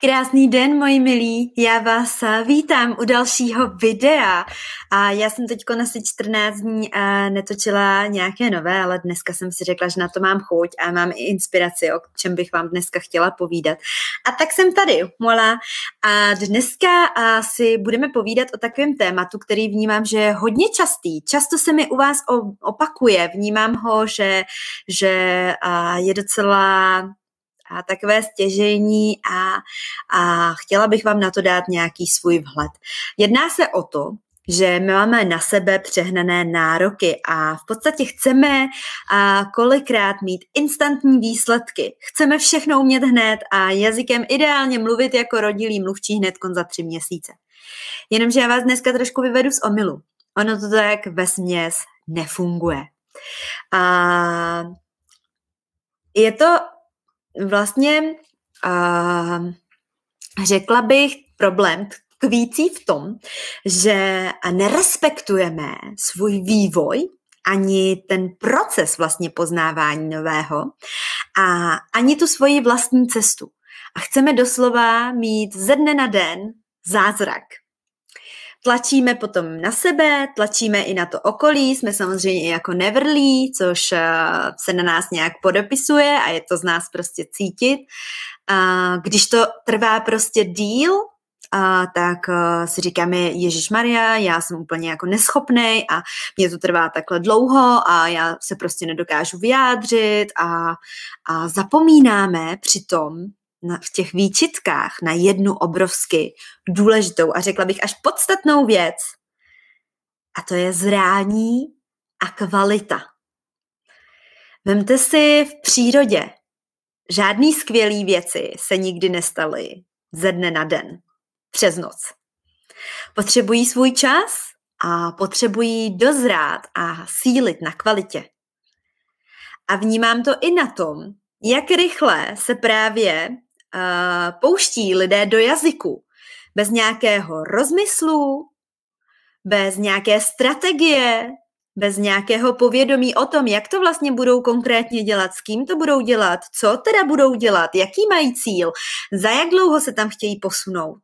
Krásný den, moji milí. Já vás vítám u dalšího videa. A já jsem teď asi 14 dní a netočila nějaké nové, ale dneska jsem si řekla, že na to mám chuť a mám i inspiraci, o čem bych vám dneska chtěla povídat. A tak jsem tady, mola. A dneska si budeme povídat o takovém tématu, který vnímám, že je hodně častý. Často se mi u vás opakuje. Vnímám ho, že, že je docela a takové stěžení a, a chtěla bych vám na to dát nějaký svůj vhled. Jedná se o to, že my máme na sebe přehnané nároky a v podstatě chceme a kolikrát mít instantní výsledky. Chceme všechno umět hned a jazykem ideálně mluvit jako rodilý mluvčí hned za tři měsíce. Jenomže já vás dneska trošku vyvedu z omilu. Ono to tak ve směs nefunguje. A je to vlastně uh, řekla bych problém tkvící v tom, že nerespektujeme svůj vývoj, ani ten proces vlastně poznávání nového a ani tu svoji vlastní cestu. A chceme doslova mít ze dne na den zázrak. Tlačíme potom na sebe, tlačíme i na to okolí, jsme samozřejmě i jako nevrlí, což eh, se na nás nějak podepisuje a je to z nás prostě cítit. Když to trvá prostě díl, a tak uh, si říkáme, Ježíš Maria, já jsem úplně jako neschopný a mě to trvá takhle dlouho a já se prostě nedokážu vyjádřit a, a zapomínáme přitom, na, v těch výčitkách na jednu obrovsky důležitou a řekla bych až podstatnou věc. A to je zrání a kvalita. Vemte si v přírodě. Žádný skvělý věci se nikdy nestaly ze dne na den, přes noc. Potřebují svůj čas a potřebují dozrát a sílit na kvalitě. A vnímám to i na tom, jak rychle se právě pouští lidé do jazyku bez nějakého rozmyslu, bez nějaké strategie, bez nějakého povědomí o tom, jak to vlastně budou konkrétně dělat, s kým to budou dělat, co teda budou dělat, jaký mají cíl, za jak dlouho se tam chtějí posunout.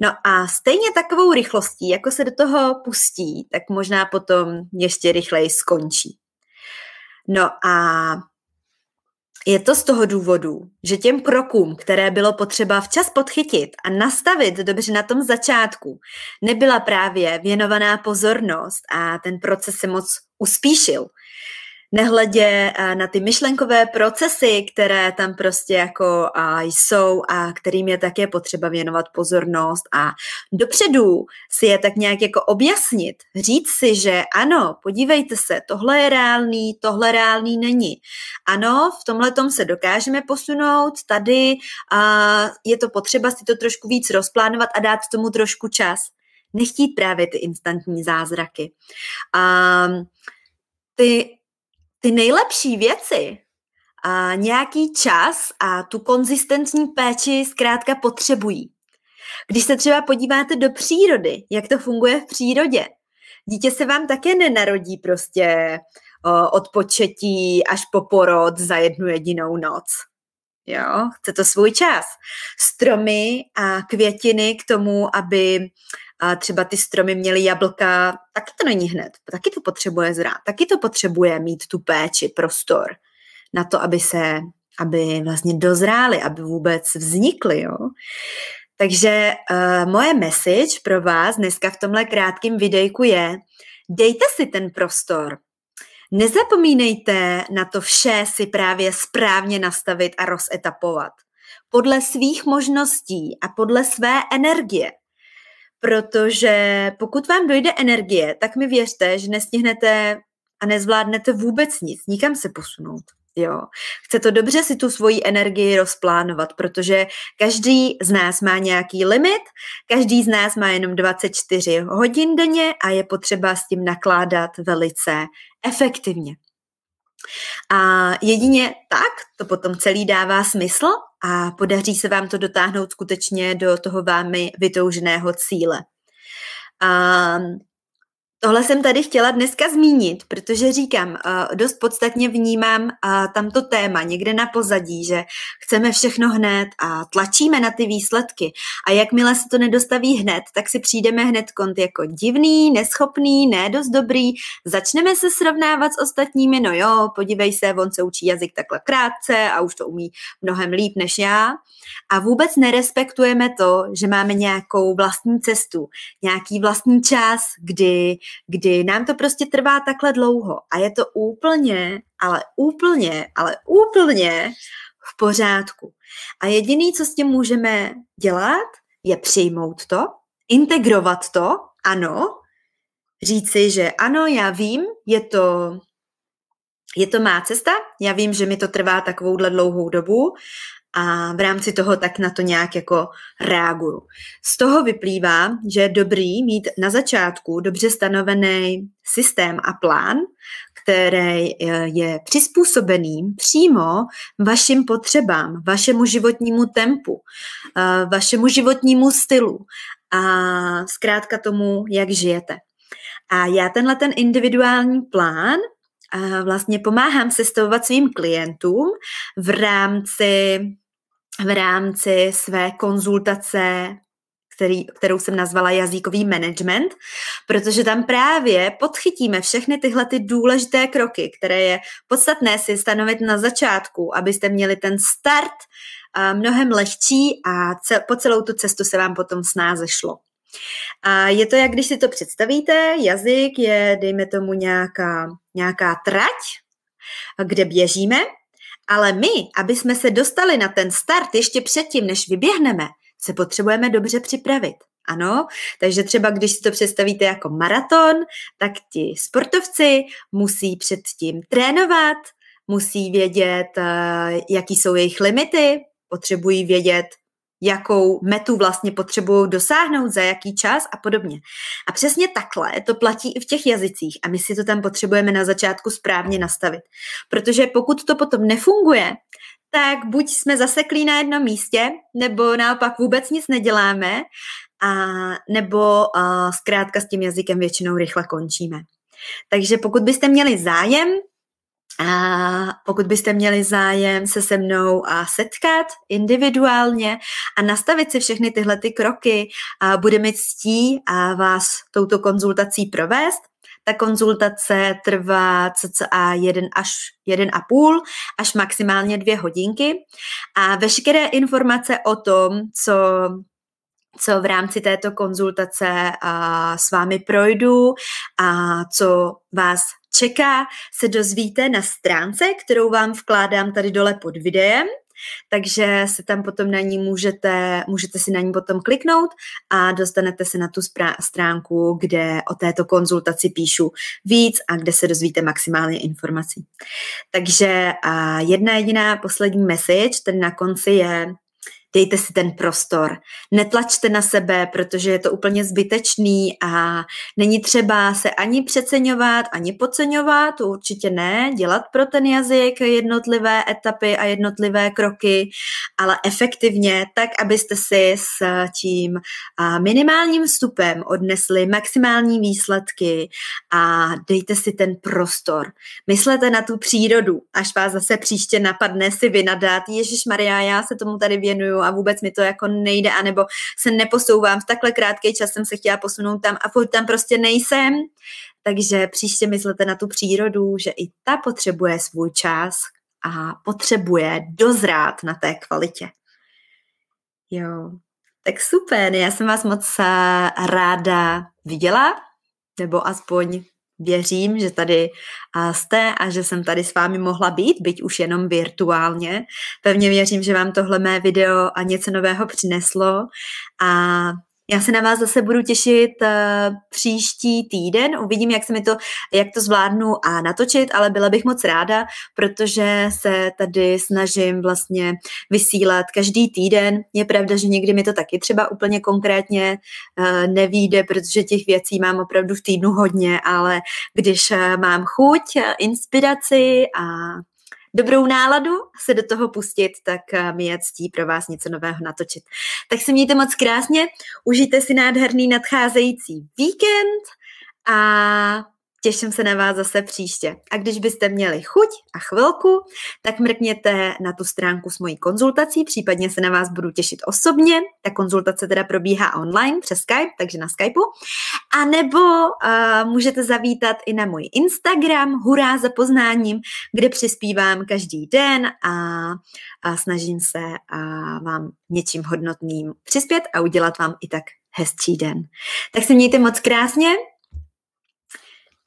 No a stejně takovou rychlostí, jako se do toho pustí, tak možná potom ještě rychleji skončí. No a je to z toho důvodu, že těm krokům, které bylo potřeba včas podchytit a nastavit dobře na tom začátku, nebyla právě věnovaná pozornost a ten proces se moc uspíšil nehledě eh, na ty myšlenkové procesy, které tam prostě jako jsou a kterým je také potřeba věnovat pozornost a dopředu si je tak nějak jako objasnit, říct si, že ano, podívejte se, tohle je reálný, tohle reálný není. Ano, v tomhle se dokážeme posunout, tady je to potřeba si to trošku víc rozplánovat a dát tomu trošku čas. Nechtít právě ty instantní zázraky. Ty ty nejlepší věci a nějaký čas a tu konzistentní péči zkrátka potřebují. Když se třeba podíváte do přírody, jak to funguje v přírodě, dítě se vám také nenarodí prostě od početí až po porod za jednu jedinou noc. Jo, chce to svůj čas. Stromy a květiny k tomu, aby a třeba ty stromy měly jablka, taky to není hned, taky to potřebuje zrát, taky to potřebuje mít tu péči, prostor na to, aby se, aby vlastně dozrály, aby vůbec vznikly, jo. Takže uh, moje message pro vás dneska v tomhle krátkém videjku je, dejte si ten prostor, Nezapomínejte na to vše si právě správně nastavit a rozetapovat. Podle svých možností a podle své energie protože pokud vám dojde energie, tak mi věřte, že nestihnete a nezvládnete vůbec nic, nikam se posunout. Jo. Chce to dobře si tu svoji energii rozplánovat, protože každý z nás má nějaký limit, každý z nás má jenom 24 hodin denně a je potřeba s tím nakládat velice efektivně. A jedině tak to potom celý dává smysl a podaří se vám to dotáhnout skutečně do toho vámi vytouženého cíle. A Tohle jsem tady chtěla dneska zmínit, protože říkám, uh, dost podstatně vnímám uh, tamto téma někde na pozadí, že chceme všechno hned a tlačíme na ty výsledky. A jakmile se to nedostaví hned, tak si přijdeme hned kont jako divný, neschopný, ne dost dobrý. Začneme se srovnávat s ostatními, no jo, podívej se, on se učí jazyk takhle krátce a už to umí mnohem líp než já. A vůbec nerespektujeme to, že máme nějakou vlastní cestu, nějaký vlastní čas, kdy kdy nám to prostě trvá takhle dlouho a je to úplně, ale úplně, ale úplně v pořádku. A jediný, co s tím můžeme dělat, je přijmout to, integrovat to, ano, říci, že ano, já vím, je to, je to má cesta, já vím, že mi to trvá takovouhle dlouhou dobu a v rámci toho tak na to nějak jako reaguju. Z toho vyplývá, že je dobrý mít na začátku dobře stanovený systém a plán, který je přizpůsobený přímo vašim potřebám, vašemu životnímu tempu, eh, vašemu životnímu stylu a zkrátka tomu, jak žijete. A já tenhle ten individuální plán vlastně pomáhám sestavovat svým klientům v rámci v rámci své konzultace, který, kterou jsem nazvala jazykový management, protože tam právě podchytíme všechny tyhle ty důležité kroky, které je podstatné si stanovit na začátku, abyste měli ten start mnohem lehčí a po celou tu cestu se vám potom snáze šlo. A je to, jak když si to představíte, jazyk je, dejme tomu, nějaká, nějaká trať, kde běžíme ale my, aby jsme se dostali na ten start ještě předtím, než vyběhneme, se potřebujeme dobře připravit. Ano, takže třeba když si to představíte jako maraton, tak ti sportovci musí předtím trénovat, musí vědět, eh, jaký jsou jejich limity, potřebují vědět, jakou metu vlastně potřebují dosáhnout, za jaký čas a podobně. A přesně takhle to platí i v těch jazycích a my si to tam potřebujeme na začátku správně nastavit. Protože pokud to potom nefunguje, tak buď jsme zaseklí na jednom místě, nebo naopak vůbec nic neděláme, a nebo a zkrátka s tím jazykem většinou rychle končíme. Takže pokud byste měli zájem a pokud byste měli zájem se se mnou a setkat individuálně a nastavit si všechny tyhle ty kroky, a bude mi ctí a vás touto konzultací provést. Ta konzultace trvá cca jeden až jeden a půl až maximálně dvě hodinky a veškeré informace o tom, co co v rámci této konzultace a s vámi projdu a co vás čeká, se dozvíte na stránce, kterou vám vkládám tady dole pod videem. Takže se tam potom na ní můžete, můžete si na ní potom kliknout a dostanete se na tu stránku, kde o této konzultaci píšu víc a kde se dozvíte maximálně informací. Takže a jedna jediná poslední message, ten na konci je, dejte si ten prostor. Netlačte na sebe, protože je to úplně zbytečný a není třeba se ani přeceňovat, ani podceňovat, to určitě ne, dělat pro ten jazyk jednotlivé etapy a jednotlivé kroky, ale efektivně, tak, abyste si s tím minimálním vstupem odnesli maximální výsledky a dejte si ten prostor. Myslete na tu přírodu, až vás zase příště napadne si vynadat, Ježíš Maria, já se tomu tady věnuju a vůbec mi to jako nejde, anebo se neposouvám. V takhle krátký čas jsem se chtěla posunout tam a furt tam prostě nejsem. Takže příště myslete na tu přírodu, že i ta potřebuje svůj čas a potřebuje dozrát na té kvalitě. Jo, tak super, já jsem vás moc ráda viděla, nebo aspoň Věřím, že tady jste a že jsem tady s vámi mohla být, byť už jenom virtuálně. Pevně věřím, že vám tohle mé video a něco nového přineslo a já se na vás zase budu těšit uh, příští týden. Uvidím, jak se mi to, jak to zvládnu a natočit, ale byla bych moc ráda, protože se tady snažím vlastně vysílat každý týden. Je pravda, že někdy mi to taky třeba úplně konkrétně uh, nevíde, protože těch věcí mám opravdu v týdnu hodně, ale když uh, mám chuť, inspiraci a dobrou náladu se do toho pustit, tak eh, mi je ctí pro vás něco nového natočit. Tak se mějte moc krásně, užijte si nádherný nadcházející víkend a Těším se na vás zase příště. A když byste měli chuť a chvilku, tak mrkněte na tu stránku s mojí konzultací, případně se na vás budu těšit osobně. Ta konzultace teda probíhá online přes Skype, takže na Skypeu. A nebo uh, můžete zavítat i na můj Instagram, hurá za poznáním, kde přispívám každý den a, a snažím se a vám něčím hodnotným přispět a udělat vám i tak hezčí den. Tak se mějte moc krásně,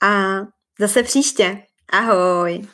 a zase příště. Ahoj.